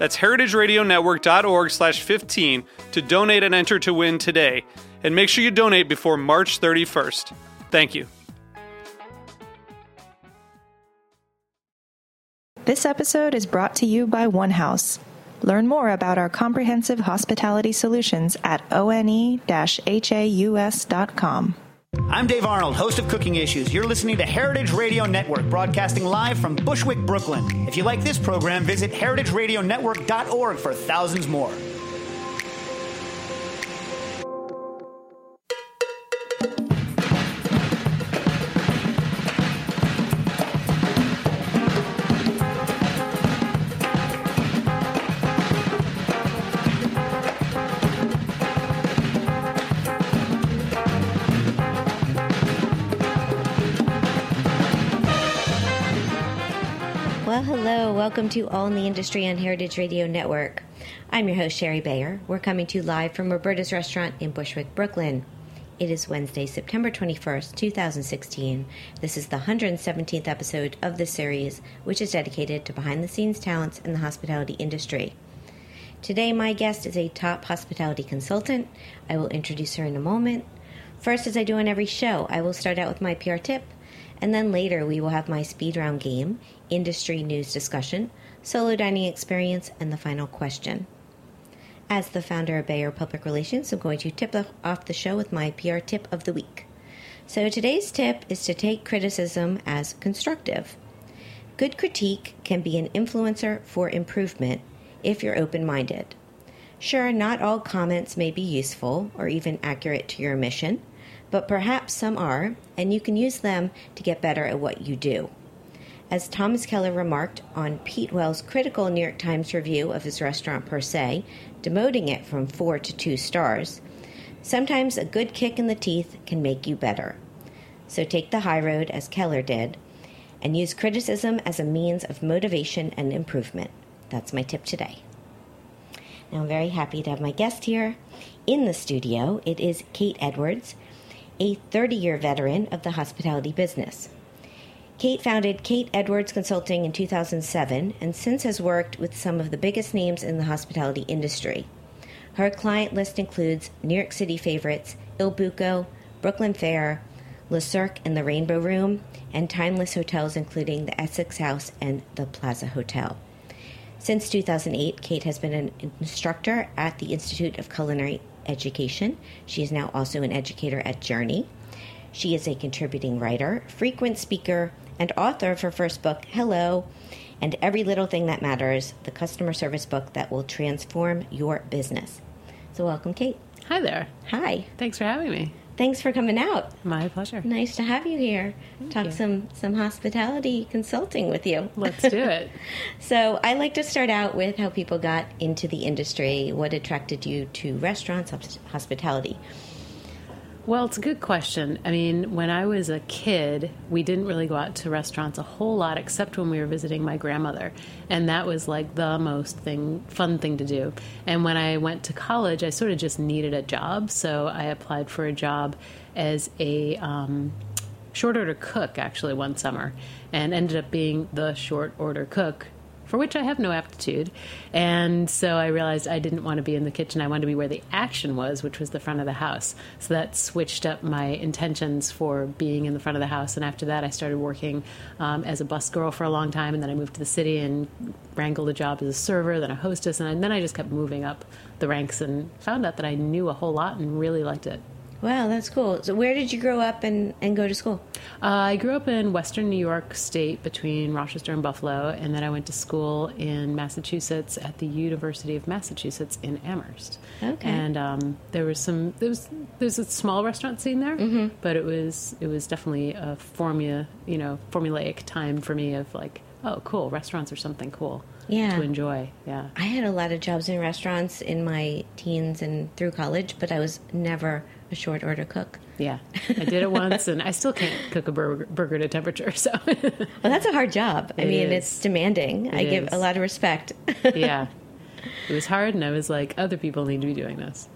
That's heritageradionetwork.org slash 15 to donate and enter to win today. And make sure you donate before March 31st. Thank you. This episode is brought to you by One House. Learn more about our comprehensive hospitality solutions at one-haus.com. I'm Dave Arnold, host of Cooking Issues. You're listening to Heritage Radio Network, broadcasting live from Bushwick, Brooklyn. If you like this program, visit heritageradionetwork.org for thousands more. Welcome to All in the Industry on Heritage Radio Network. I'm your host, Shari Bayer. We're coming to you live from Roberta's Restaurant in Bushwick, Brooklyn. It is Wednesday, September 21st, 2016. This is the 117th episode of this series, which is dedicated to behind the scenes talents in the hospitality industry. Today, my guest is a top hospitality consultant. I will introduce her in a moment. First, as I do on every show, I will start out with my PR tip, and then later we will have my speed round game, industry news discussion, solo dining experience, and the final question. As the founder of Bayer Public Relations, I'm going to tip off the show with my PR tip of the week. So today's tip is to take criticism as constructive. Good critique can be an influencer for improvement if you're open minded. Sure, not all comments may be useful or even accurate to your mission, but perhaps some are, and you can use them to get better at what you do. As Thomas Keller remarked on Pete Wells' critical New York Times review of his restaurant per se, demoting it from four to two stars, sometimes a good kick in the teeth can make you better. So take the high road as Keller did, and use criticism as a means of motivation and improvement. That's my tip today. Now, I'm very happy to have my guest here in the studio. It is Kate Edwards, a 30 year veteran of the hospitality business. Kate founded Kate Edwards Consulting in 2007 and since has worked with some of the biggest names in the hospitality industry. Her client list includes New York City favorites Il Buco, Brooklyn Fare, Le Cirque and the Rainbow Room, and timeless hotels including the Essex House and the Plaza Hotel. Since 2008, Kate has been an instructor at the Institute of Culinary Education. She is now also an educator at Journee. She is a contributing writer, frequent speaker, and author of her first book, Hello, and Every Little Thing That Matters, the customer service book that will transform your business. So, welcome, Kate. Hi there. Hi. Thanks for having me. Thanks for coming out. My pleasure. Nice to have you here. Thank Talk you. some some hospitality consulting with you. Let's do it. so, I like to start out with how people got into the industry. What attracted you to restaurants, hospitality? Well, it's a good question. I mean, when I was a kid, we didn't really go out to restaurants a whole lot except when we were visiting my grandmother. And that was like the most thing fun thing to do. And when I went to college, I sort of just needed a job, so I applied for a job as a um, short order cook actually one summer and ended up being the short order cook for which I have no aptitude. And so I realized I didn't want to be in the kitchen. I wanted to be where the action was, which was the front of the house. So that switched up my intentions for being in the front of the house. And after that, I started working um, as a bus girl for a long time. And then I moved to the city and wrangled a job as a server, then a hostess. And then I just kept moving up the ranks and found out that I knew a whole lot and really liked it. Wow, that's cool. So, where did you grow up and, and go to school? Uh, I grew up in western New York State between Rochester and Buffalo, and then I went to school in Massachusetts at the University of Massachusetts in Amherst. Okay. And um, there was some there was there's a small restaurant scene there, Mm-hmm. but it was it was definitely a formula you know formulaic time for me of like oh cool restaurants are something cool Yeah. to enjoy yeah I had a lot of jobs in restaurants in my teens and through college, but I was never a short order cook. yeah I did it once and I still can't cook a burger, burger to temperature so Well, that's a hard job. I It mean, is. it's demanding. I It give is. a lot of respect. yeah it was hard and I was like other people need to be doing this.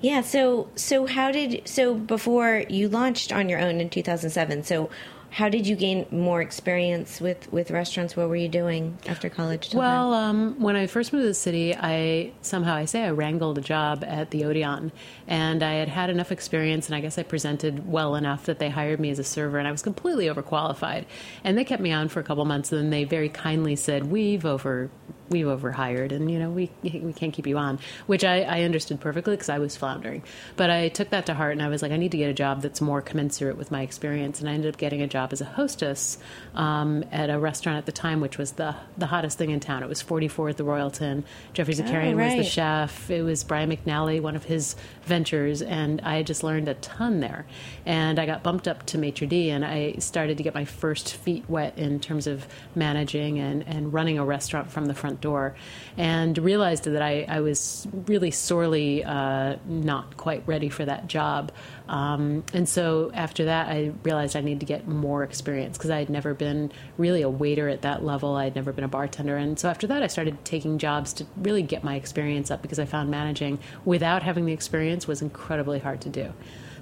yeah. So, so how did so before you launched on your own in 2007? So, how did you gain more experience with with restaurants? What were you doing after college? Well, um, when I first moved to the city, I somehow I say I wrangled a job at the Odeon, and I had had enough experience, and I guess I presented well enough that they hired me as a server, and I was completely overqualified, and they kept me on for a couple months, and then they very kindly said, "We've over." We've overhired, and you know we we can't keep you on, which I, I understood perfectly because I was floundering. But I took that to heart, and I was like, I need to get a job that's more commensurate with my experience. And I ended up getting a job as a hostess um, at a restaurant at the time, which was the the hottest thing in town. It was 44 at the Royalton. Geoffrey Zakarian was right. the chef. It was Brian McNally, one of his ventures, and I just learned a ton there. And I got bumped up to maitre d, and I started to get my first feet wet in terms of managing and, and running a restaurant from the front door, and realized that I, I was really sorely uh, not quite ready for that job. Um, and so after that, I realized I needed to get more experience because I had never been really a waiter at that level. I'd never been a bartender. And so after that, I started taking jobs to really get my experience up because I found managing without having the experience was incredibly hard to do.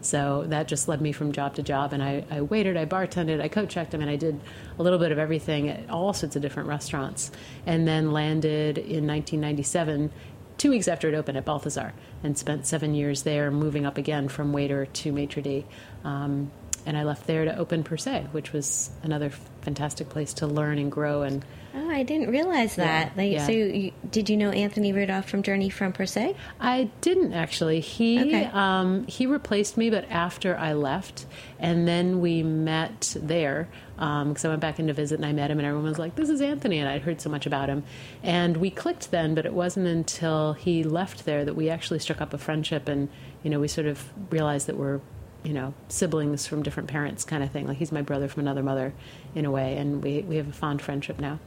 So that just led me from job to job. And I, I waited, I bartended, I coat checked. I mean, I did a little bit of everything at all sorts of different restaurants. And then landed in 1997 two weeks after it opened at Balthazar and spent seven years there, moving up again from waiter to maitre d. Um, and I left there to open Per Se, which was another fantastic place to learn and grow. And Oh, I didn't realize that. Yeah, like, yeah. so you, did you know Anthony Rudolf from Journee from Per Se? I didn't actually. He Okay. um, he replaced me, but after I left, and then we met there because I went back in to visit and I met him, and everyone was like, "This is Anthony," and I'd heard so much about him, and we clicked then. But it wasn't until he left there that we actually struck up a friendship, and you know, we sort of realized that we're you know siblings from different parents, kind of thing. Like he's my brother from another mother, in a way, and we we have a fond friendship now.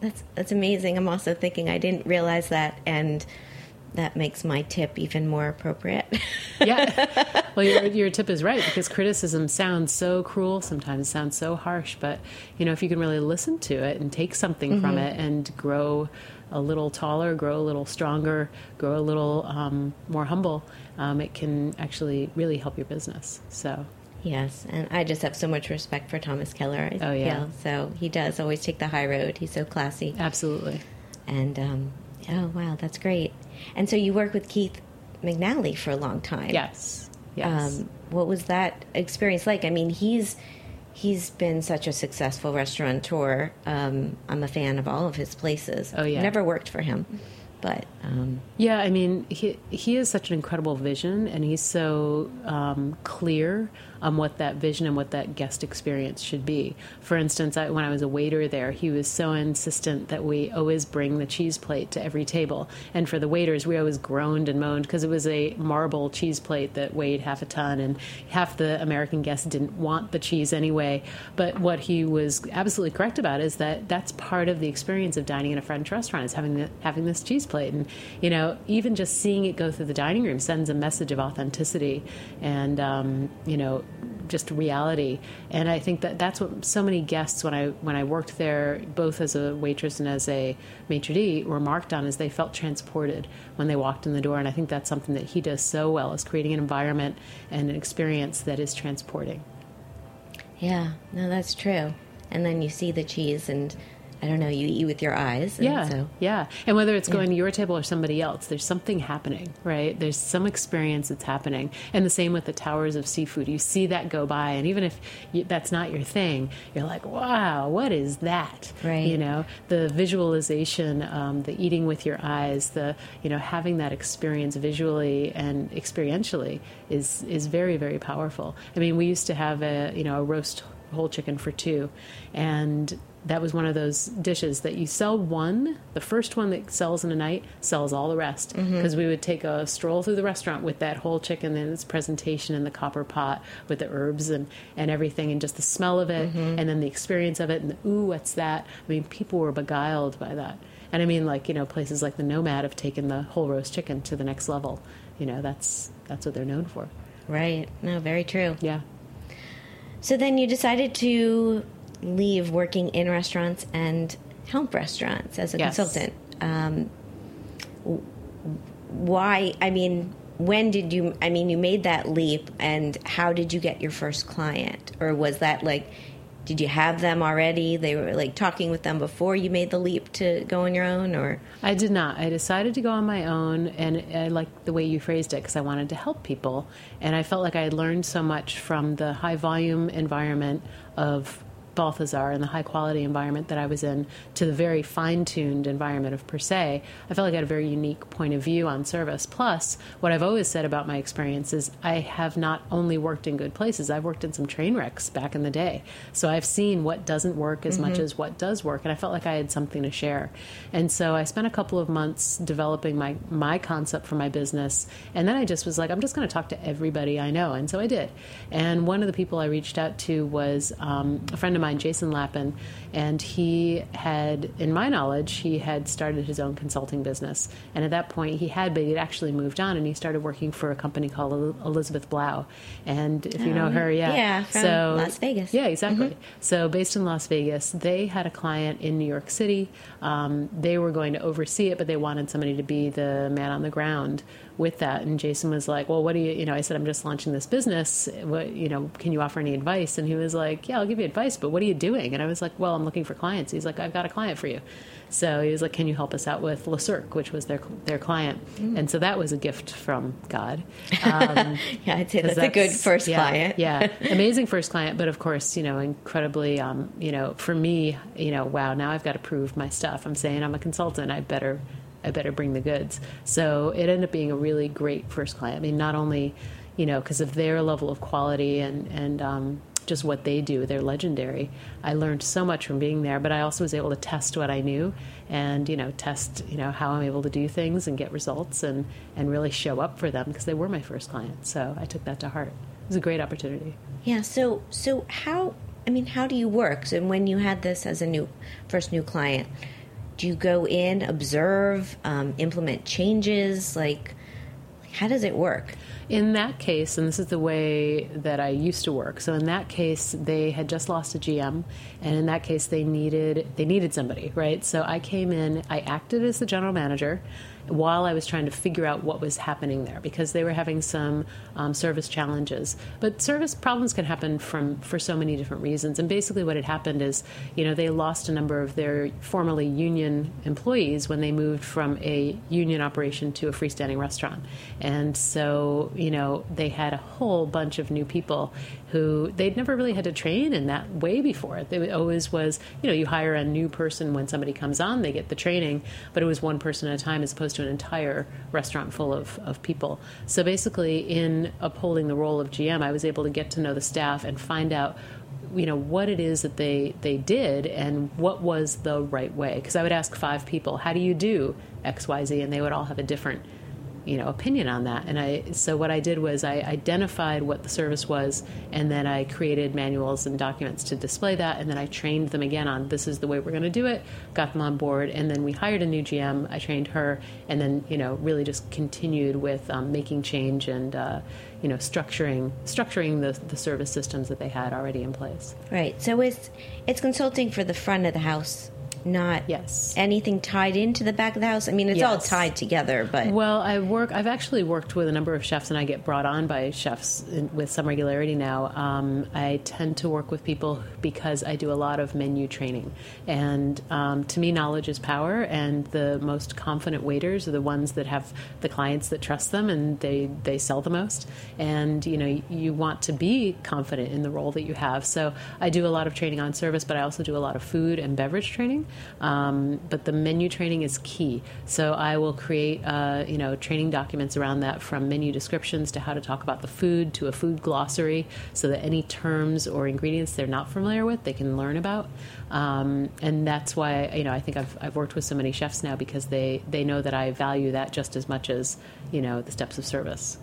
That's that's amazing. I'm also thinking I didn't realize that, and that makes my tip even more appropriate. yeah. Well, your, your tip is right because criticism sounds so cruel sometimes, sounds so harsh. But, you know, if you can really listen to it and take something from it and grow a little taller, grow a little stronger, grow a little um, more humble, um, it can actually really help your business. So, yes, and I just have so much respect for Thomas Keller. I Oh, yeah. feel. so he does always take the high road. He's so classy, absolutely. and um, oh wow, that's great. And so you work with Keith McNally for a long time. Yes. Yes. Um, what was that experience like? I mean, he's he's been such a successful restaurateur. Um, I'm a fan of all of his places. Oh, yeah. never worked for him, but um, Yeah, I mean, he he has such an incredible vision, and he's so um, clear on what that vision and what that guest experience should be. For instance, I, when I was a waiter there, he was so insistent that we always bring the cheese plate to every table, and for the waiters, we always groaned and moaned because it was a marble cheese plate that weighed half a ton, and half the American guests didn't want the cheese anyway. But what he was absolutely correct about is that that's part of the experience of dining in a French restaurant is having the, having this cheese plate, and you know, even just seeing it go through the dining room sends a message of authenticity and um, you know, just reality. And I think that that's what so many guests when I when I worked there, both as a waitress and as a maitre d, remarked on is they felt transported when they walked in the door. And I think that's something that he does so well is creating an environment and an experience that is transporting. yeah, no, that's true. And then you see the cheese, and I don't know, you eat with your eyes. and Yeah, So, yeah. And whether it's going to your table or somebody else, there's something happening, right? There's some experience that's happening. And the same with the towers of seafood. You see that go by, and even if you, that's not your thing, you're like, wow, what is that? Right. You know, the visualization, um, the eating with your eyes, the you know having that experience visually and experientially is is very very powerful. I mean, we used to have a you know a roast whole chicken for two, and that was one of those dishes that you sell one, the first one that sells in a night sells all the rest. Mm-hmm. Because we would take a stroll through the restaurant with that whole chicken and its presentation in the copper pot with the herbs and, and everything, and just the smell of it, mm-hmm. and then the experience of it, and the, ooh, what's that? I mean, people were beguiled by that. And I mean, like, you know, places like the Nomad have taken the whole roast chicken to the next level. You know, that's, that's what they're known for. right. No, very true. Yeah. So then you decided to leave working in restaurants and help restaurants as a Yes. consultant. Um, why? I mean, when did you? I mean, you made that leap, and how did you get your first client? Or was that like, did you have them already? They were like talking with them before you made the leap to go on your own, or I did not. I decided to go on my own, and I like the way you phrased it because I wanted to help people. And I felt like I had learned so much from the high volume environment of Balthazar and the high quality environment that I was in to the very fine tuned environment of Per Se. I felt like I had a very unique point of view on service. Plus, what I've always said about my experience is I have not only worked in good places, I've worked in some train wrecks back in the day. So I've seen what doesn't work as much as what does work, and I felt like I had something to share. And so I spent a couple of months developing my, my concept for my business, and then I just was like, I'm just going to talk to everybody I know. And so I did. And one of the people I reached out to was um, a friend of mine, Jason Lappin, and he had, in my knowledge, he had started his own consulting business. And at that point, he had, but he'd actually moved on, and he started working for a company called Elizabeth Blau. And if you know Oh, her, yeah, yeah, from so Las Vegas. yeah, exactly. So, based in Las Vegas, they had a client in New York City. Um, they were going to oversee it, but they wanted somebody to be the man on the ground with that. And Jason was like, "Well, what do you?" You know, I said, "I'm just launching this business. What, you know, can you offer any advice?" And he was like, "Yeah, I'll give you advice, but what are you doing?" And I was like, "Well, I'm looking for clients." He's like, "I've got a client for you." So he was like, "Can you help us out with Le Cirque, which was their their client?" And so that was a gift from God. Um, yeah, I'd say that's, a good first yeah, client. yeah, amazing first client, but of course, you know, incredibly, um, you know, for me, you know, wow, now I've got to prove my stuff. I'm saying I'm a consultant. I better, I better bring the goods. So it ended up being a really great first client. I mean, not only, you know, because of their level of quality and and um, just what they do, they're legendary. I learned so much from being there, but I also was able to test what I knew and you know test you know how I'm able to do things and get results and and really show up for them because they were my first client. So I took that to heart. It was a great opportunity. Yeah. So so how? I mean, how do you work? So when you had this as a new first new client, do you go in, observe, um, implement changes? Like, how does it work? In that case, and this is the way that I used to work. So in that case, they had just lost a GM, and in that case, they needed they needed somebody, right? So I came in, I acted as the general manager while I was trying to figure out what was happening there because they were having some um, service challenges. But service problems can happen from for so many different reasons. And basically, what had happened is, you know, they lost a number of their formerly union employees when they moved from a union operation to a freestanding restaurant, and so you know they had a whole bunch of new people who they'd never really had to train in that way before. It always was, you know, you hire a new person when somebody comes on, they get the training, but it was one person at a time as opposed to an entire restaurant full of, of people. So basically, in upholding the role of GM, I was able to get to know the staff and find out you know what it is that they they did and what was the right way because i would ask five people how do you do xyz and they would all have a different you know opinion on that and i so what i did was i identified what the service was and then i created manuals and documents to display that and then i trained them again on this is the way we're going to do it got them on board and then we hired a new gm i trained her and then you know really just continued with um, making change and uh, you know structuring structuring the, the service systems that they had already in place Right. So it's it's consulting for the front of the house not Yes. anything tied into the back of the house. I mean, it's all tied together, but Well, I work. I've actually worked with a number of chefs, and I get brought on by chefs in, with some regularity now. Um, I tend to work with people because I do a lot of menu training, and um, to me, knowledge is power. And the most confident waiters are the ones that have the clients that trust them, and they they sell the most. And you know, you want to be confident in the role that you have. So I do a lot of training on service, but I also do a lot of food and beverage training. Um, but the menu training is key. So I will create, uh, you know, training documents around that from menu descriptions to how to talk about the food to a food glossary, so that any terms or ingredients they're not familiar with, they can learn about. Um, and that's why, you know, I think I've, I've worked with so many chefs now because they, they know that I value that just as much as, you know, the steps of service.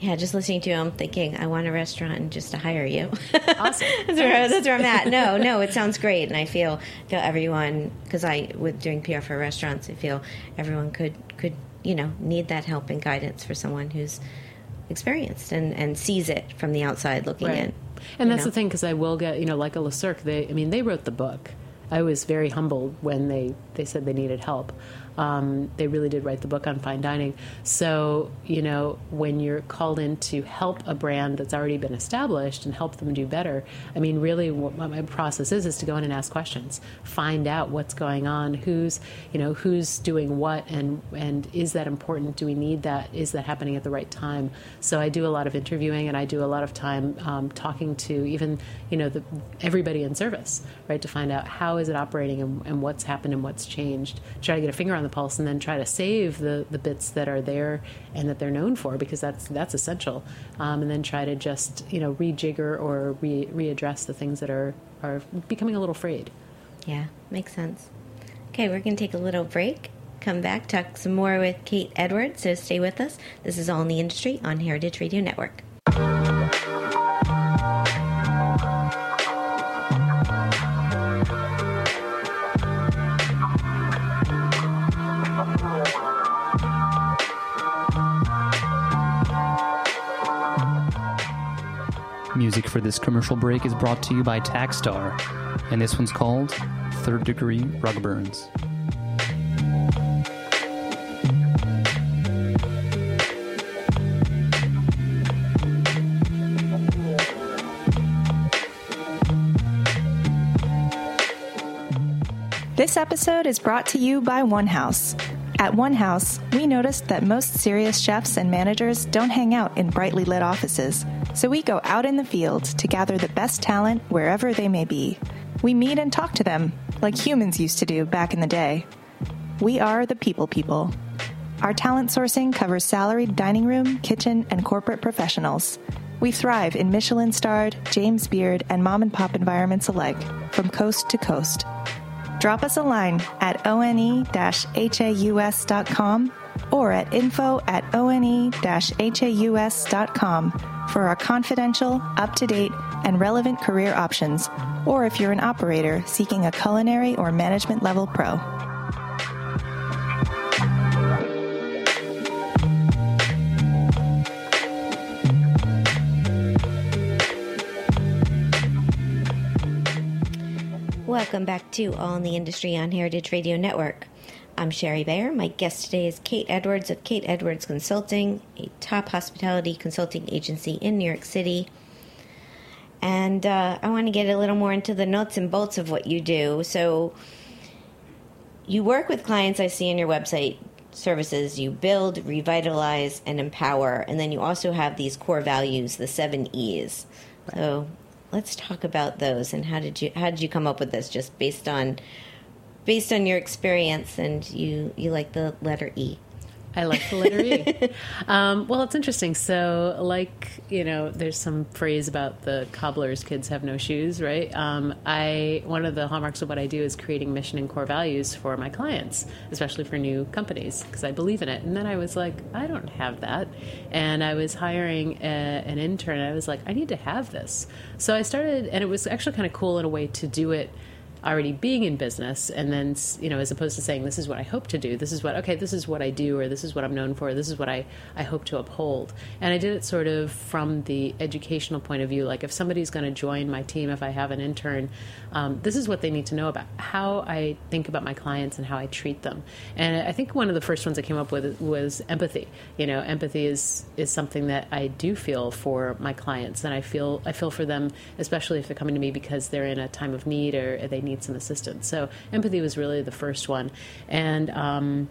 Yeah, just listening to you, I'm thinking I want a restaurant and just to hire you. Awesome. that's, where, that's where I'm at. No, no, it sounds great, and I feel feel everyone because I with doing PR for restaurants, I feel everyone could could you know need that help and guidance for someone who's experienced and and sees it from the outside looking in. And that's know? the thing because I will get you know like a Le Cirque. They I mean they wrote the book. I was very humbled when they they said they needed help. Um, they really did write the book on fine dining. So you know when you're called in to help a brand that's already been established and help them do better. I mean really what my process is is to go in and ask questions, find out what's going on, who's you know who's doing what, and and is that important? Do we need that? Is that happening at the right time? So I do a lot of interviewing and I do a lot of time um, talking to even you know the, everybody in service, right, to find out how is it operating and, and what's happened and what's changed. Try to get a finger on the pulse and then try to save the the bits that are there and that they're known for because that's that's essential. Um, and then try to just you know rejigger or re- readdress the things that are are becoming a little frayed. Yeah, makes sense. Okay, we're going to take a little break. Come back, talk some more with Kate Edwards. So stay with us. This is All in the Industry on Heritage Radio Network. Music for this commercial break is brought to you by Taxstar, and this one's called Third Degree Rug Burns. This episode is brought to you by One House. At One House, we noticed that most serious chefs and managers don't hang out in brightly lit offices, so we go out in the field to gather the best talent wherever they may be. We meet and talk to them, like humans used to do back in the day. We are the people people. Our talent sourcing covers salaried dining room, kitchen, and corporate professionals. We thrive in Michelin starred, James Beard, and mom and pop environments alike, from coast to coast. Drop us a line at one-haus.com or at info at one-haus.com for our confidential, up-to-date, and relevant career options, or if you're an operator seeking a culinary or management level pro. Welcome back to All in the Industry on Heritage Radio Network. I'm Shari Bayer. My guest today is Kate Edwards of Kate Edwards Consulting, a top hospitality consulting agency in New York City. And uh, I want to get a little more into the nuts and bolts of what you do. So, you work with clients I see on your website services. You build, revitalize, and empower. And then you also have these core values, the seven E's. So, let's talk about those and how did you how did you come up with this just based on based on your experience and you you like the letter E. I like the letter E. um, well, it's interesting. So, like you know, there's some phrase about the cobbler's kids have no shoes, right? Um, I one of the hallmarks of what I do is creating mission and core values for my clients, especially for new companies, because I believe in it. And then I was like, I don't have that, and I was hiring a, an intern. And I was like, I need to have this. So I started, and it was actually kind of cool in a way to do it already being in business and then you know as opposed to saying this is what i hope to do. This is what okay this is what i do or this is what i'm known for. This is what i, I hope to uphold. And i did it sort of from the educational point of view like if somebody's going to join my team if i have an intern um, this is what they need to know about how i think about my clients and how i treat them. And i think one of the first ones i came up with was empathy. You know empathy is is something that i do feel for my clients and i feel i feel for them especially if they're coming to me because they're in a time of need or they need some assistance. So empathy was really the first one, and um,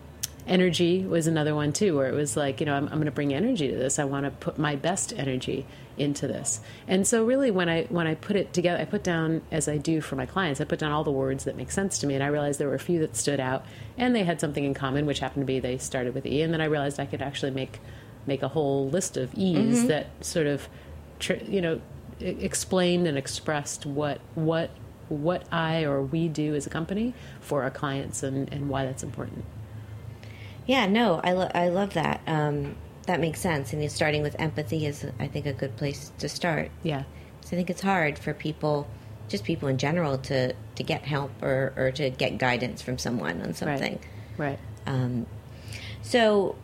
energy was another one too, where it was like, you know, I'm, I'm going to bring energy to this. I want to put my best energy into this. And so really when I when I put it together, I put down as I do for my clients, I put down all the words that make sense to me and I realized there were a few that stood out and they had something in common, which happened to be they started with E and then I realized I could actually make make a whole list of E's mm-hmm. that sort of you know explained and expressed what what what I or we do as a company for our clients and, and why that's important. Yeah, no, I, lo- I love that. Um, that makes sense. And starting with empathy is, I think, a good place to start. Yeah. So I think it's hard for people, just people in general, to, to get help or, or to get guidance from someone on something. Right. right. Um, so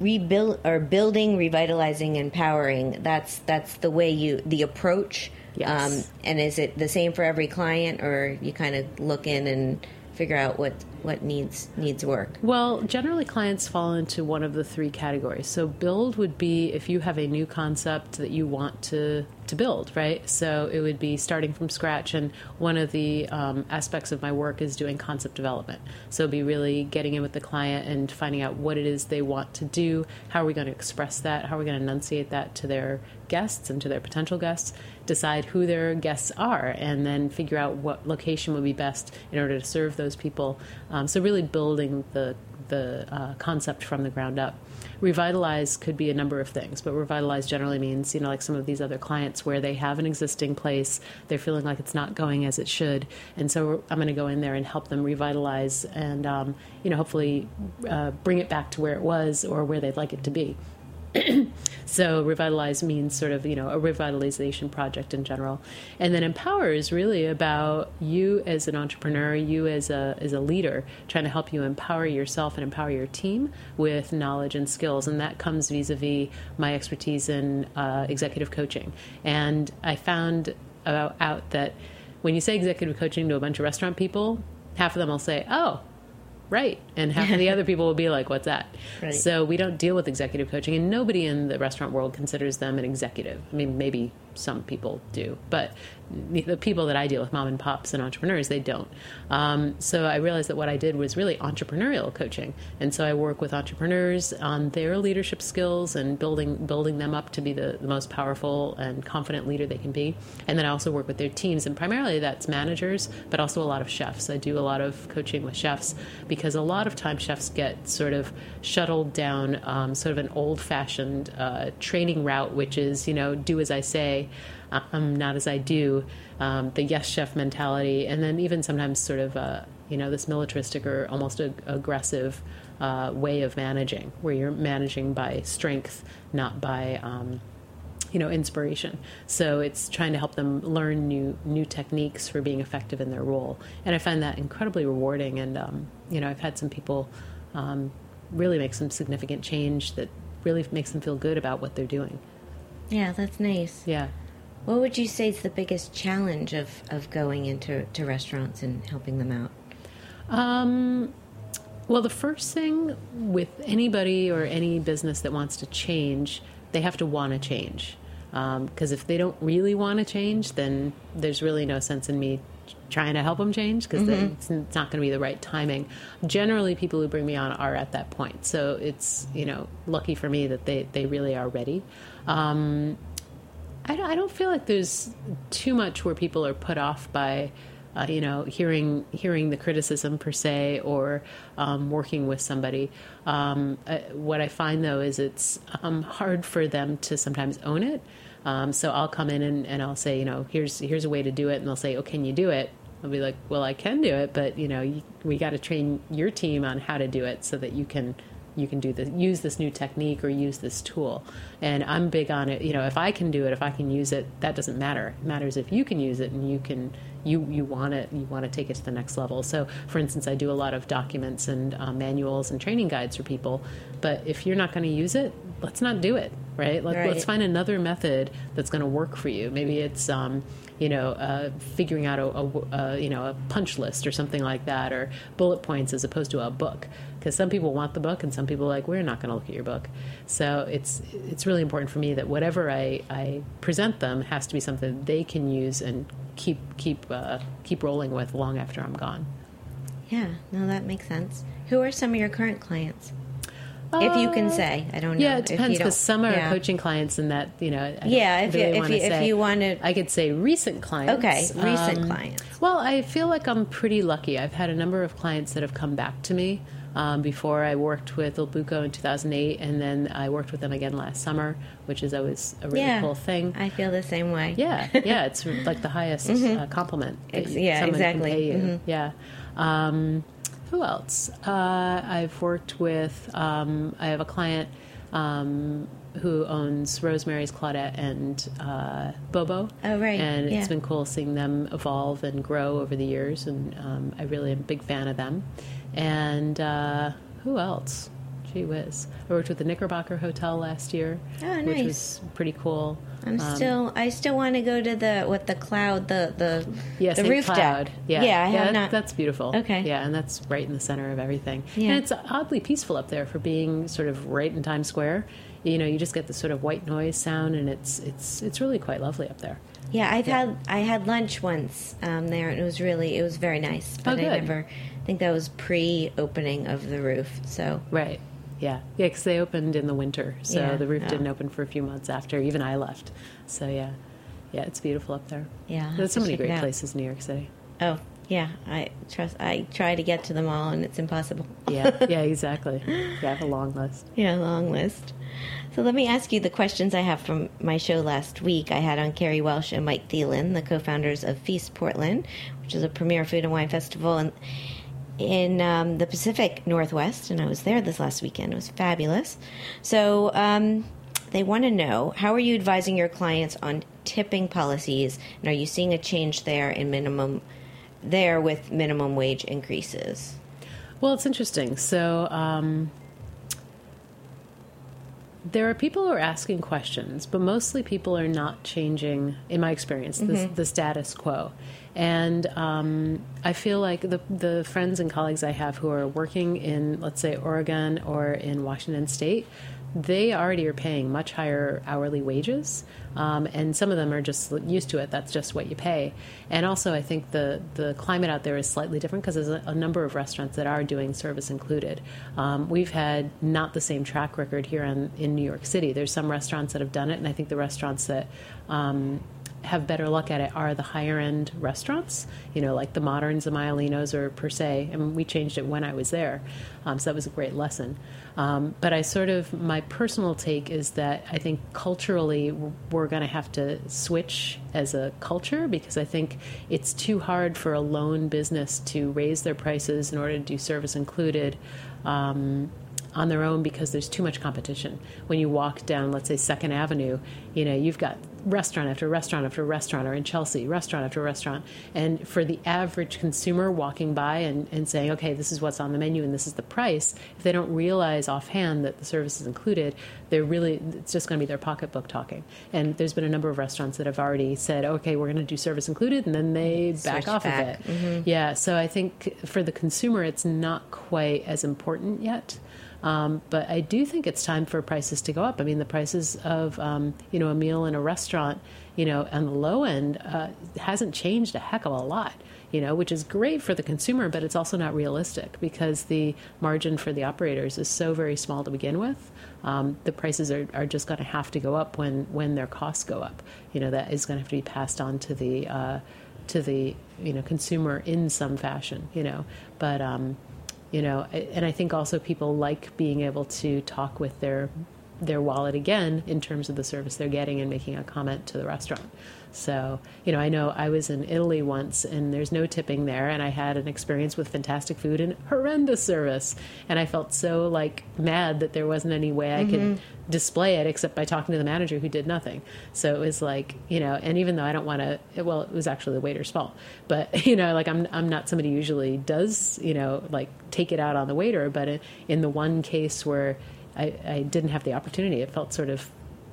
rebuild or building revitalizing empowering that's that's the way you the approach Yes. Um, and is it the same for every client, or you kind of look in and figure out what what needs needs work? Well, generally clients fall into one of the three categories. So build would be if you have a new concept that you want to to build, right? So it would be starting from scratch. And one of the um, aspects of my work is doing concept development. So be really getting in with the client and finding out what it is they want to do. How are we going to express that? How are we going to enunciate that to their guests and to their potential guests? Decide who their guests are, and then figure out what location would be best in order to serve those people. Um, so really building the the uh, concept from the ground up revitalize could be a number of things, but revitalize generally means, you know, like some of these other clients where they have an existing place, they're feeling like it's not going as it should, and so I'm going to go in there and help them revitalize and, um, you know, hopefully uh, bring it back to where it was or where they'd like it to be. so revitalize means sort of you know a revitalization project in general. And then empower is really about you as an entrepreneur you as a as a leader trying to help you empower yourself and empower your team with knowledge and skills. And that comes vis-a-vis my expertise in uh, executive coaching. And i found out that when you say executive coaching to a bunch of restaurant people half of them will say oh right. And half of the other people will be like what's that? Right. so we don't deal with executive coaching and nobody in the restaurant world considers them an executive. I mean maybe some people do, but the people that I deal with, mom and pops and entrepreneurs, they don't. Um, so I realized that what I did was really entrepreneurial coaching, and so I work with entrepreneurs on their leadership skills and building building them up to be the, the most powerful and confident leader they can be. And then I also work with their teams, and primarily that's managers, but also a lot of chefs. I do a lot of coaching with chefs because a lot of times chefs get sort of shuttled down um, sort of an old fashioned uh, training route, which is you know do as I say um, not as I do, um, the yes chef mentality, and then even sometimes sort of uh, you know this militaristic or almost ag- aggressive uh, way of managing, where you're managing by strength, not by um, you know inspiration. So it's trying to help them learn new new techniques for being effective in their role, and I find that incredibly rewarding. And um, you know I've had some people um, really make some significant change that really makes them feel good about what they're doing. Yeah, that's nice. Yeah. What would you say is the biggest challenge of, of going into to restaurants and helping them out? Um, well, the first thing with anybody or any business that wants to change, they have to want to change. Because um, if they don't really want to change, then there's really no sense in me trying to help them change because mm-hmm. it's, it's, not going to be the right timing. Generally, people who bring me on are at that point, so it's you know lucky for me that they they really are ready. Um, I don't, I don't feel like there's too much where people are put off by. Uh, you know, hearing hearing the criticism per se, or um, working with somebody. Um, uh, what I find though is it's um, hard for them to sometimes own it. Um, so I'll come in and, and I'll say, you know, here's here's a way to do it, and they'll say, oh, can you do it? I'll be like, well, I can do it, but you know, you, we got to train your team on how to do it so that you can you can do this, use this new technique or use this tool. And I'm big on it. You know, if I can do it, if I can use it, that doesn't matter. It matters if you can use it and you can you you want it you want to take it to the next level. So, for instance, I do a lot of documents and uh, manuals and training guides for people. But if you're not going to use it, let's not do it. Right? Let, Right. Let's find another method that's going to work for you. Maybe it's um, you know uh, figuring out a, a, a you know a punch list or something like that, or bullet points as opposed to a book. Because some people want the book, and some people are like we're not going to look at your book. So it's it's really important for me that whatever I, I present them has to be something they can use and keep keep uh, keep rolling with long after I'm gone. Yeah, no, that makes sense. Who are some of your current clients? If you can say, I don't know. Yeah, it depends because some are yeah. coaching clients, and that you know. I Yeah, if you- really if you- if say. you wanna- I could say recent clients. Okay, recent Um, clients. Well, I feel like I'm pretty lucky. I've had a number of clients that have come back to me. Um, before I worked with Il Buco in 2008, and then I worked with them again last summer, which is always a really yeah, cool thing. I feel the same way. Yeah, yeah, it's like the highest uh, compliment. Ex- yeah, exactly. you. Mhm. Yeah. Um, who else? Uh, I've worked with. Um, I have a client um, who owns Rosemary's Claudette and uh, Bobo. Oh, right. And Yeah. it's been cool seeing them evolve and grow over the years, and um, I really am a big fan of them. And uh, who else? Gee whiz! I worked with the Knickerbocker Hotel last year, Oh, which was pretty cool. I'm Um, still. I still want to go to the what the cloud the the Yes, the roof Cloud. deck. Yeah, yeah, I have that- not. That's beautiful. Okay. Yeah, and that's right in the center of everything. Yeah. And it's oddly peaceful up there for being sort of right in Times Square. You know, you just get the sort of white noise sound, and it's it's it's really quite lovely up there. Yeah, I've had I had lunch once um, there, and it was really it was very nice. But I Oh, good. never I think that was pre-opening of the roof. So Right. Yeah. Yeah, because they opened in the winter, so Yeah. the roof Oh. didn't open for a few months after even I left. So yeah, yeah, it's beautiful up there. Yeah, there's so many great places in New York City. oh yeah, I trust. I try to get to them all, and it's impossible. Yeah, yeah, exactly. Yeah, I have a long list. Yeah, a long list. So let me ask you the questions I have from my show last week. I had on Carrie Welch and Mike Thelin, the co-founders of Feast Portland, which is a premier food and wine festival in in um, the Pacific Northwest, and I was there this last weekend. It was fabulous. So um, they want to know how are you advising your clients on tipping policies, and are you seeing a change there in minimum there with minimum wage increases? Well, it's interesting. So, um, there are people who are asking questions, but mostly people are not changing, in my experience, the, the status quo. And um, I feel like the, the friends and colleagues I have who are working in, let's say, Oregon or in Washington State, they already are paying much higher hourly wages, um, and some of them are just used to it. That's just what you pay. And also, I think the the climate out there is slightly different because there's a, a number of restaurants that are doing service included. Um, we've had not the same track record here in, in New York City. There's some restaurants that have done it, and I think the restaurants that um, have better luck at it are the higher end restaurants, you know, like the Moderns, the Maialinos, or Per Se. And we changed it when I was there. Um, so that was a great lesson. Um, but I sort of, my personal take is that I think culturally we're going to have to switch as a culture because I think it's too hard for a lone business to raise their prices in order to do service included. Um, on their own because there's too much competition. When you walk down, let's say Second Avenue, you know you've got restaurant after restaurant after restaurant, or in Chelsea, restaurant after restaurant. And for the average consumer walking by and, and saying, okay, this is what's on the menu and this is the price, if they don't realize offhand that the service is included, they're really it's just going to be their pocketbook talking. And there's been a number of restaurants that have already said, okay, we're going to do service included, and then they back off back. of it. Mm-hmm. Yeah, so I think for the consumer, it's not quite as important yet. Um, but I do think it's time for prices to go up. I mean, the prices of um, you know a meal in a restaurant, you know, on the low end uh, hasn't changed a heck of a lot. You know, which is great for the consumer, but it's also not realistic because the margin for the operators is so very small to begin with. Um, the prices are, are just going to have to go up when when their costs go up. You know, that is going to have to be passed on to the uh, to the you know consumer in some fashion. You know, but um, you know and i think also people like being able to talk with their their wallet again in terms of the service they're getting and making a comment to the restaurant. So, you know, I know I was in Italy once and there's no tipping there, and I had an experience with fantastic food and horrendous service. And I felt so like mad that there wasn't any way I could mm-hmm. display it except by talking to the manager who did nothing. So it was like, you know, and even though I don't want to, well, it was actually the waiter's fault, but you know, like I'm, I'm not somebody who usually does, you know, like take it out on the waiter, but in, in the one case where I, I didn't have the opportunity, it felt sort of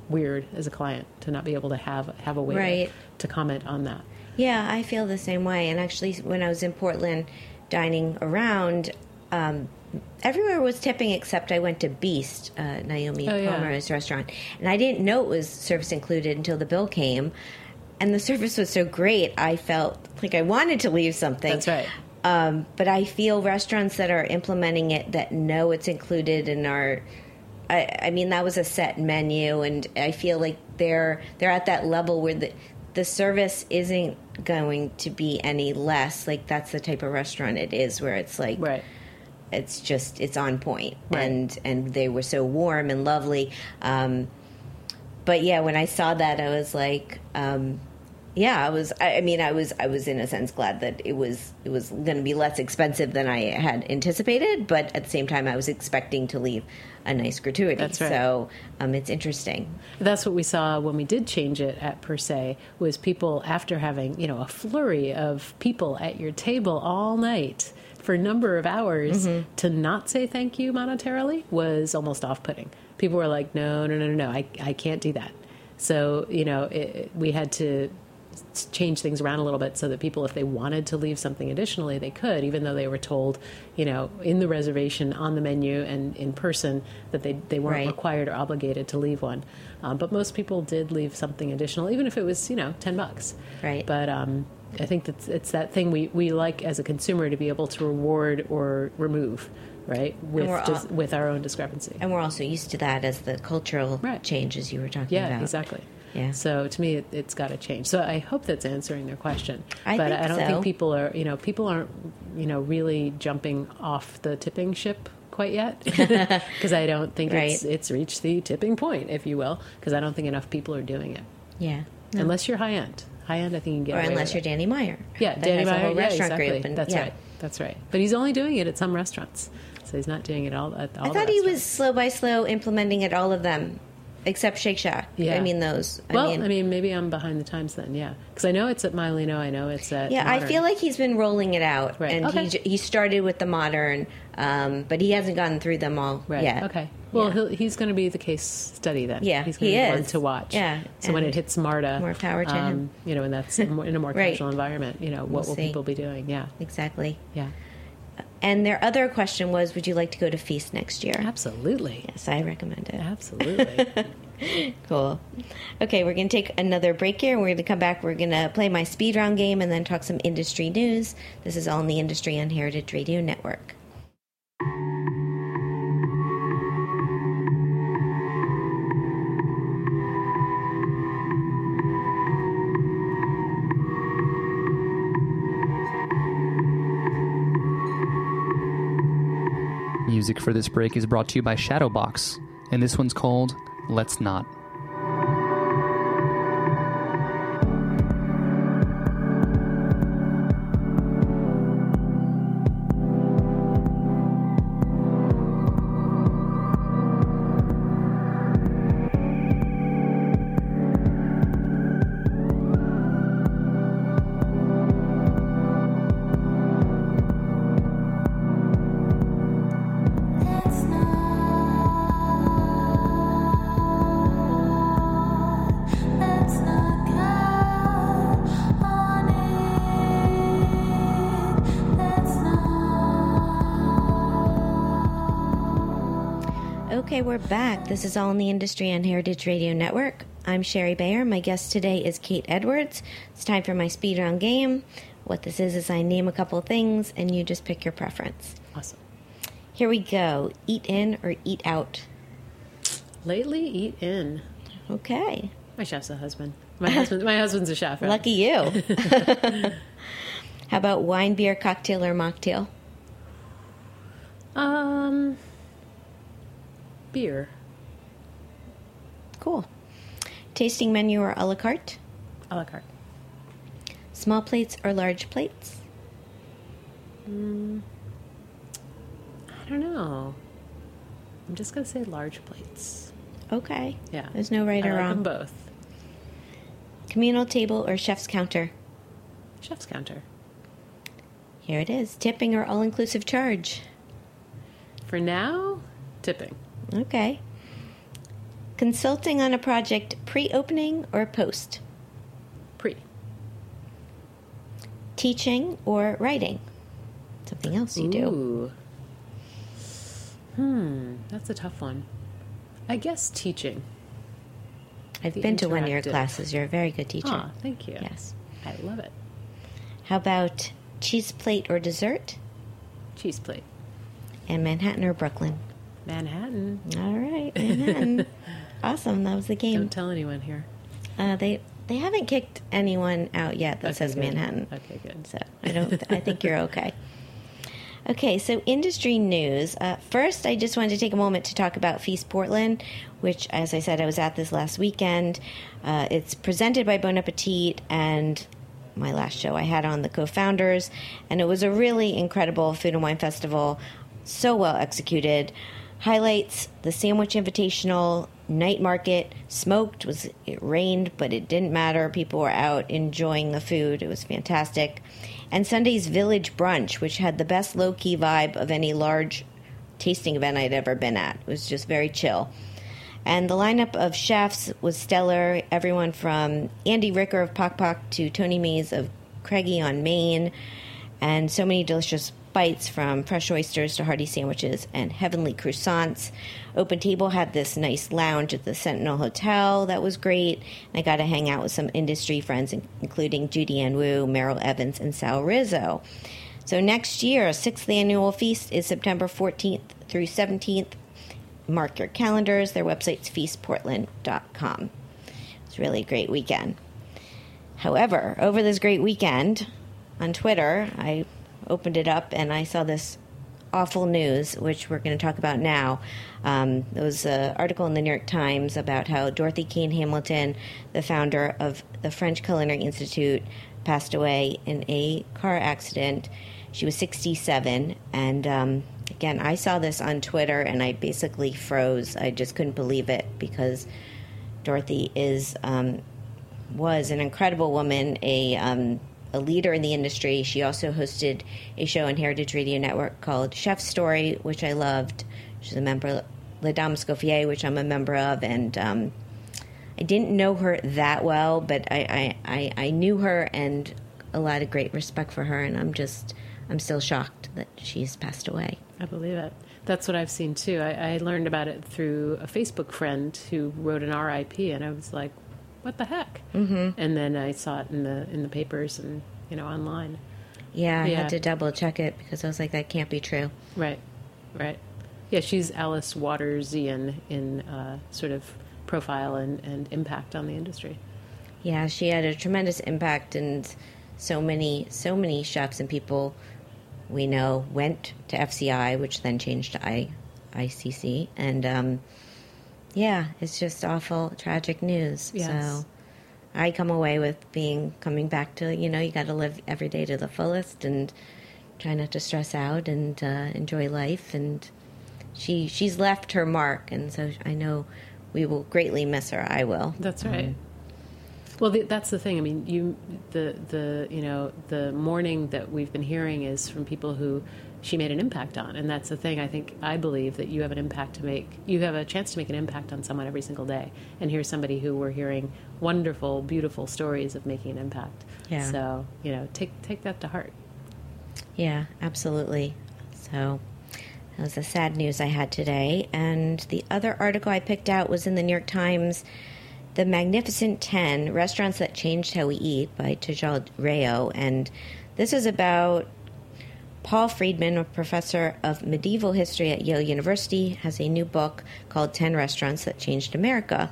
weird as a client to not be able to have have a way Right. to comment on that. Yeah, I feel the same way. And actually, when I was in Portland dining around, um, everywhere was tipping except I went to Beast, uh, Naomi Oh, yeah. Pomeroy's restaurant. And I didn't know it was service included until the bill came. And the service was so great, I felt like I wanted to leave something. That's right. Um, but I feel restaurants that are implementing it that know it's included and are, I, I mean, that was a set menu, and I feel like they're they're at that level where the the service isn't going to be any less. Like that's the type of restaurant it is, where it's like Right. it's just it's on point Right. and and they were so warm and lovely um but yeah when i saw that i was like um yeah i was I, mean i was i was in a sense glad that it was it was going to be less expensive than i had anticipated but at the same time i was expecting to leave a nice gratuity That's right. so um it's interesting That's what we saw when we did change it at Per Se was people after having you know a flurry of people at your table all night for a number of hours Mm-hmm. to not say thank you monetarily was almost off-putting. People were like, no, no, no, no, no, I, I can't do that. So you know it, we had to change things around a little bit so that people, if they wanted to leave something additionally, they could, even though they were told, you know, in the reservation, on the menu, and in person that they they weren't Right. required or obligated to leave one. Um, but most people did leave something additional, even if it was, you know, ten bucks. Right. But um, I think that's it's that thing we, we like as a consumer to be able to reward or remove, right? With all- dis- with our own discrepancy. and we're also used to that as the cultural Right. changes you were talking Yeah, about Yeah, exactly. Yeah. So to me, it, it's got to change. So I hope that's answering their question. I but I don't so. think people are, you know, people aren't, you know, really jumping off the tipping ship quite yet because I don't think it's Right. it's reached the tipping point, if you will, because I don't think enough people are doing it. yeah Unless you're high end, high end, I think you can get or unless you're it. Danny Meyer Yeah, Danny has a Meyer. yeah, exactly. group and That's yeah. right. That's right. But he's only doing it at some restaurants, so he's not doing it all at all. I thought he was slow by slow implementing at all of them, except Shake Shack. Yeah. I mean those. Well, I mean, maybe I'm behind the times then. Yeah, because I know it's at Maialino. I know it's at. yeah, I feel like he's been rolling it out, Right. and Okay. he he started with the modern, um, but he hasn't gotten through them all Right. yet. Okay. Well, Yeah. he'll, he's going to be the case study then. Yeah, he's going he to be one is. to watch. Yeah, So when it hits Marta, um, more power to him. You know, and that's in a more Right. casual environment. You know, what We'll will see. people be doing? Yeah. exactly. Yeah. And their other question was, would you like to go to Feast next year? Absolutely. Yes, I recommend it. Absolutely. Cool. Okay, we're going to take another break here. And we're going to come back. We're going to play my speed round game and then talk some industry news. This is all in the Industry on Heritage Radio Network. For this break is brought to you by Shadowbox, and this one's called Let's Not. Okay, we're back. This is All in the Industry on Heritage Radio Network. I'm Shari Bayer. My guest today is Kate Edwards. It's time for my speed round game. What this is is I name a couple of things and you just pick your preference. awesome. Here we go. Eat in or eat out? Lately, eat in. Okay. My chef's a husband. My husband. My husband's a chef. right? Lucky you. How about wine, beer, cocktail, or mocktail? Um. Beer. Cool. Tasting menu or a la carte? A la carte. Small plates or large plates? Mm, I don't know. I'm just gonna say large plates. Okay. Yeah. There's no right I or like wrong. them both. Communal table or chef's counter? Chef's counter. Here it is. Tipping or all inclusive charge? For now, tipping. Okay. Consulting on a project pre opening or post? Pre. Teaching or writing? Something else you do. Ooh. Hmm, that's a tough one. I guess teaching. I've The been to one of your classes. You're a very good teacher. Ah, thank you. Yes. I love it. How about cheese plate or dessert? Cheese plate. And Manhattan or Brooklyn? Manhattan. All right, Manhattan. awesome. That was the game. Don't tell anyone here. Uh, they they haven't kicked anyone out yet that Okay, says good. Manhattan. Okay, good. So I don't. I think you're okay. Okay, so industry news. Uh, first, I just wanted to take a moment to talk about Feast Portland, which, as I said, I was at this last weekend. Uh, it's presented by Bon Appetit and my last show I had on the co-founders, and it was a really incredible food and wine festival, so well executed. Highlights: the Sandwich Invitational, night market, smoked. Was it rained, but it didn't matter. People were out enjoying the food. It was fantastic. And Sunday's Village Brunch, which had the best low key vibe of any large tasting event I'd ever been at. It was just very chill. And the lineup of chefs was stellar. Everyone from Andy Ricker of Pok Pok to Tony Maws of Craigie on Main. And so many delicious bites from fresh oysters to hearty sandwiches and heavenly croissants. Open Table had this nice lounge at the Sentinel Hotel that was great. I got to hang out with some industry friends, including Judy Ann Wu, Merrill Evans, and Sal Rizzo. So next year, sixth annual feast is September 14th through 17th. Mark your calendars. Their website's feastportland.com. It's really great weekend. However, over this great weekend on Twitter, I opened it up and I saw this awful news, which we're going to talk about now. Um, there was an article in the New York Times about how Dorothy Cann Hamilton, the founder of the French Culinary Institute, passed away in a car accident. She was 67, and um, again, I saw this on Twitter and I basically froze. I just couldn't believe it because Dorothy is um, was an incredible woman, a um, a leader in the industry. She also hosted a show on Heritage Radio Network called Chef Story, which I loved. She's a member of La Dames d'Escoffier, which I'm a member of, and um, I didn't know her that well, but I, I, I, I knew her and a lot of great respect for her, and I'm just I'm still shocked that she's passed away. I believe it. That's what I've seen too. I, I learned about it through a Facebook friend who wrote an RIP, and I was like, "What the heck?" Mm-hmm. And then I saw it in the in the papers and you know online. Yeah, I Yeah. had to double check it because I was like, that can't be true. Right, right. Yeah, she's Alice Watersian in uh, sort of profile and, and impact on the industry. Yeah, she had a tremendous impact, and so many, so many chefs and people we know went to FCI, which then changed to I, ICC, and um, yeah, it's just awful, tragic news. Yes. So I come away with being coming back to you know you got to live every day to the fullest and try not to stress out and uh, enjoy life. And she she's left her mark, and so I know we will greatly miss her. I will. That's right. Well, the, that's the thing. I mean, you the the you know the mourning that we've been hearing is from people who she made an impact on, and that's the thing. I think I believe that you have an impact to make. You have a chance to make an impact on someone every single day. And here's somebody who we're hearing wonderful, beautiful stories of making an impact. Yeah. So you know, take take that to heart. Yeah, absolutely. So that was the sad news I had today. And the other article I picked out was in the New York Times The Magnificent 10 Restaurants That Changed How We Eat by Tejal Rao. And this is about Paul Freedman, a professor of medieval history at Yale University, has a new book called 10 Restaurants That Changed America.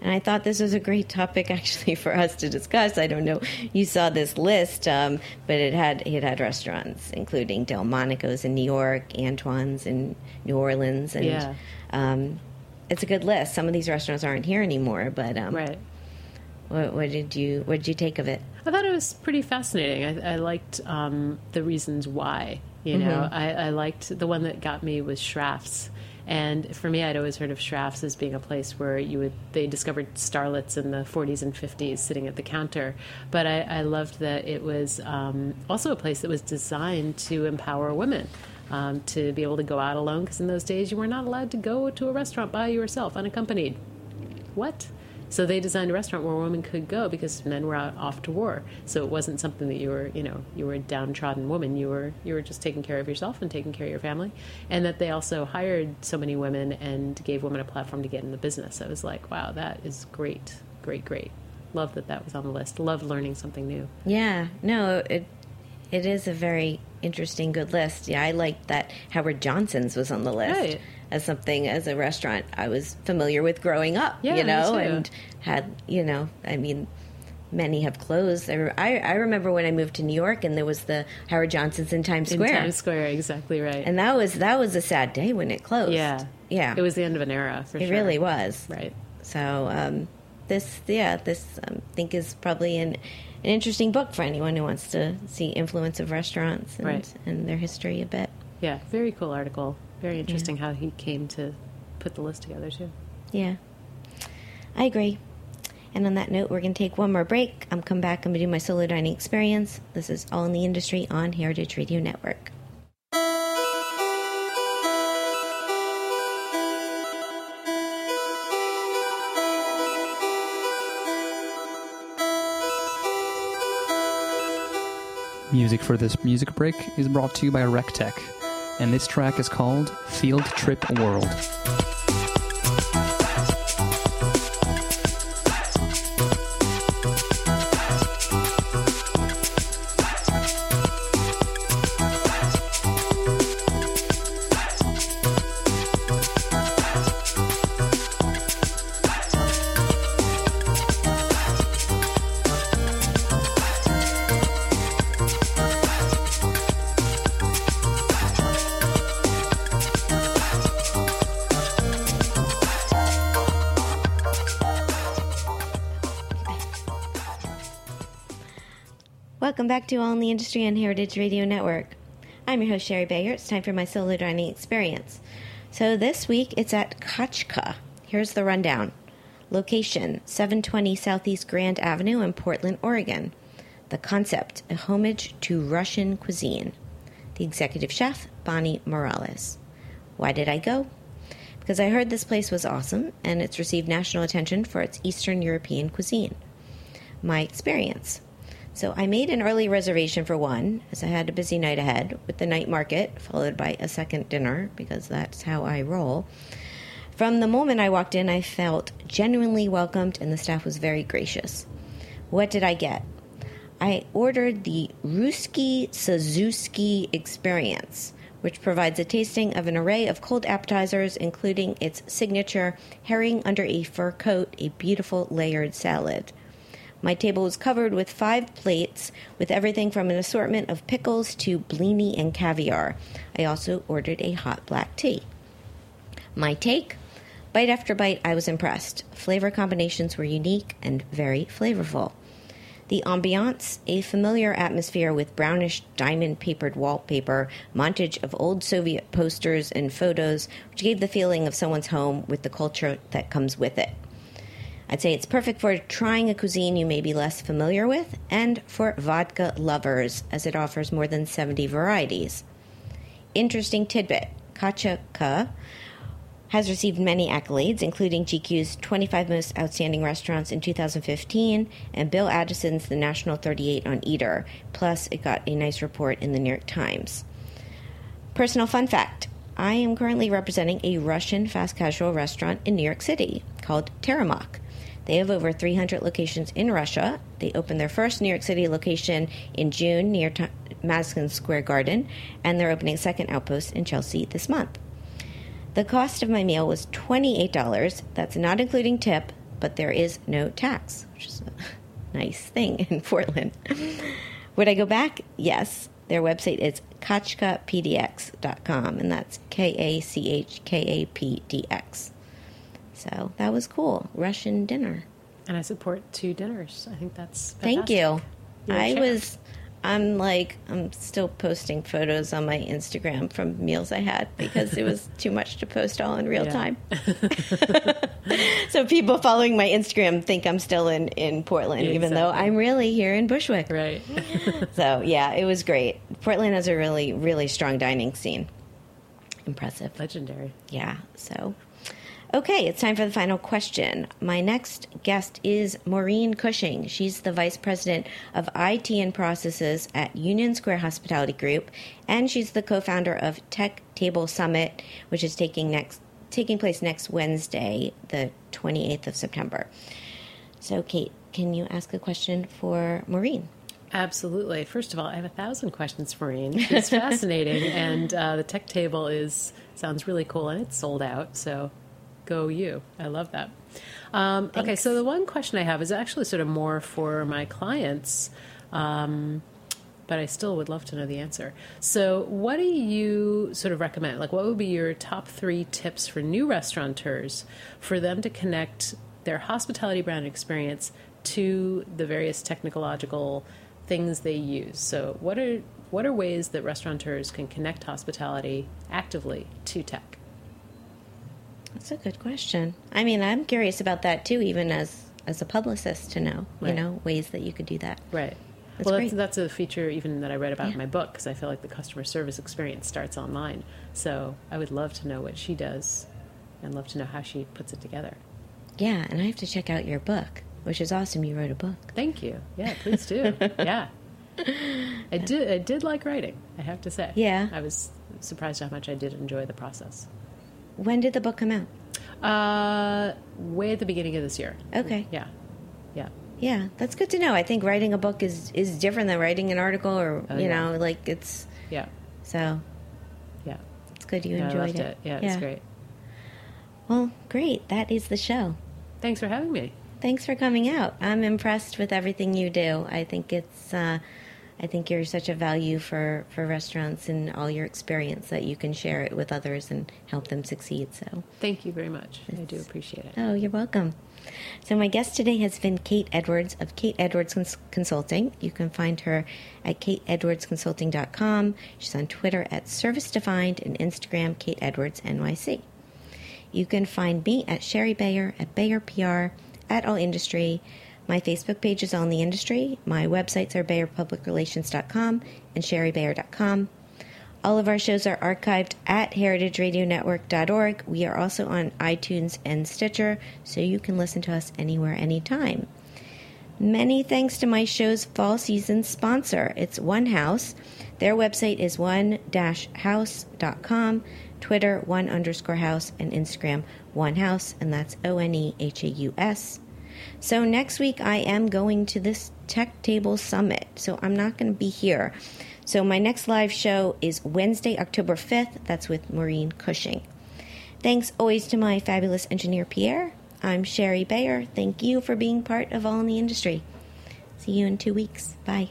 And I thought this was a great topic actually for us to discuss. I don't know, you saw this list, um, but it had it had restaurants, including Delmonico's in New York, Antoine's in New Orleans, and Yeah. um, it's a good list. Some of these restaurants aren't here anymore, but um, Right. What, what did you what did you take of it? I thought it was pretty fascinating. I, I liked um, the reasons why. You know, I, I liked the one that got me was Schrafft's. And for me, I'd always heard of Schrafft's as being a place where you would they discovered starlets in the 40s and 50s sitting at the counter. But I, I loved that it was um, also a place that was designed to empower women. Um, to be able to go out alone, because in those days you were not allowed to go to a restaurant by yourself, unaccompanied. What? So they designed a restaurant where women could go because men were out off to war. So it wasn't something that you were, you know, you were a downtrodden woman. You were you were just taking care of yourself and taking care of your family. And that they also hired so many women and gave women a platform to get in the business. I was like, wow, that is great, great, great. Love that that was on the list. Love learning something new. Yeah, no, it it is a very interesting, good list. Yeah, I liked that Howard Johnson's was on the list Right. As something as a restaurant I was familiar with growing up. Yeah, you know, and had you know, I mean. Many have closed. I, I, I remember when I moved to New York, and there was the Howard Johnson's in Times In Square, Times Square, exactly right. and that was that was a sad day when it closed. yeah, yeah, It was the end of an era. For it sure. really was. right. So um, this, yeah, this um, I think is probably an, an interesting book for anyone who wants to see influence of restaurants and, Right. and their history a bit. Yeah, very cool article. Very interesting how he came to put the list together too. Yeah, I agree. And on that note, we're going to take one more break. I'm come back. I'm going to do my solo dining experience. This is All in the Industry on Heritage Radio Network. Music for this music break is brought to you by Rectech, and this track is called Field Trip World. Welcome back to All in the Industry on Heritage Radio Network. I'm your host, Shari Bayer. It's time for my solo dining experience. So this week it's at Kachka. Here's the rundown location 720 Southeast Grand Avenue in Portland, Oregon. The concept a homage to Russian cuisine. The executive chef, Bonnie Morales. Why did I go? Because I heard this place was awesome and it's received national attention for its Eastern European cuisine my experience. So I made an early reservation for one, as I had a busy night ahead with the night market, followed by a second dinner, because that's how I roll. From the moment I walked in, I felt genuinely welcomed, and the staff was very gracious. What did I get? I ordered the Ruski Zakuski experience, which provides a tasting of an array of cold appetizers, including its signature herring under a fur coat, a beautiful layered salad. My table was covered with five plates with everything from an assortment of pickles to blini and caviar. I also ordered a hot black tea. My take? Bite after bite, I was impressed. Flavor combinations were unique and very flavorful. The ambiance, a familiar atmosphere with brownish diamond papered wallpaper, montage of old Soviet posters and photos, which gave the feeling of someone's home with the culture that comes with it. I'd say it's perfect for trying a cuisine you may be less familiar with and for vodka lovers, as it offers more than 70 varieties. Interesting tidbit Kachka has received many accolades, including GQ's 25 Most Outstanding Restaurants in 2015 and Bill Addison's The National 38 on Eater. Plus, it got a nice report in the New York Times. Personal fun fact I am currently representing a Russian fast casual restaurant in New York City called Teremok. They have over 300 locations in Russia. They opened their first New York City location in June near T- Madison Square Garden, and they're opening a second outpost in Chelsea this month. The cost of my meal was $28. That's not including tip, but there is no tax, which is a nice thing in Portland. Would I go back? Yes. Their website is kachkapdx.com, and that's K A C H K A P D X. So that was cool. Russian dinner. And I support two dinners. I think that's Thank you. You're I was. I'm like I'm still posting photos on my Instagram from meals I had because it was too much to post all in real Yeah. time. so people following my Instagram think I'm still in in Portland, even though I'm really here in Bushwick. Right. So yeah, it was great. Portland has a really really strong dining scene. Impressive. Legendary. Yeah. So, okay, it's time for the final question. My next guest is Maureen Cushing. She's the vice president of IT and processes at Union Square Hospitality Group, and she's the co-founder of Tech Table Summit, which is taking next taking place next Wednesday, the 28th of September. So, Kate, can you ask a question for Maureen? Absolutely. First of all, I have a thousand questions for Maureen. It's fascinating, and uh, the tech table is sounds really cool, and it's sold out. So, go you! I love that. Um, okay, so the one question I have is actually sort of more for my clients, um, but I still would love to know the answer. So, what do you sort of recommend? Like, what would be your top three tips for new restaurateurs for them to connect their hospitality brand experience to the various technological things they use? So, what are what are ways that restaurateurs can connect hospitality actively to tech? That's a good question. I mean, I'm curious about that too, even as as a publicist, to know you know ways that you could do that. Right. That's well, great. that's, that's a feature even that I read about Yeah. in my book because I feel like the customer service experience starts online. So I would love to know what she does and love to know how she puts it together. Yeah, and I have to check out your book, which is awesome. You wrote a book. Thank you. Yeah, please do. yeah. I did I did like writing, I have to say. Yeah. I was surprised how much I did enjoy the process. When did the book come out? Uh way at the beginning of this year. Okay. Yeah. Yeah. Yeah, that's good to know. I think writing a book is is different than writing an article, or Oh, you yeah. know, like it's Yeah. so Yeah. it's good you Yeah, enjoyed loved it. Yeah, it's great. Well, great. That is the show. Thanks for having me. Thanks for coming out. I'm impressed with everything you do. I think it's uh, I think you're such a value for for restaurants and all your experience that you can share it with others and help them succeed. So. Thank you very much. I do appreciate it. Oh, you're welcome. So, my guest today has been Kate Edwards of Kate Edwards Cons- Consulting. You can find her at kateedwardsconsulting.com. She's on Twitter at Service Defined and Instagram Kate Edwards NYC. You can find me at Shari Bayer at Bayer PR at All Industry. My Facebook page is in the Industry. My websites are BayerPublicRelations.com and ShariBayer.com. All of our shows are archived at heritageradionetwork.org. We are also on iTunes and Stitcher, so you can listen to us anywhere, anytime. Many thanks to my show's fall season sponsor. It's One Haus. Their website is one-house.com, Twitter one underscore house, and Instagram one house, and that's O N E H A U S. So next week I am going to this Tech Table Summit, so I'm not going to be here. So my next live show is Wednesday, October 5th. That's with Maureen Cushing. Thanks always to my fabulous engineer Pierre. I'm Shari Bayer. Thank you for being part of All in the Industry. See you in two weeks. Bye.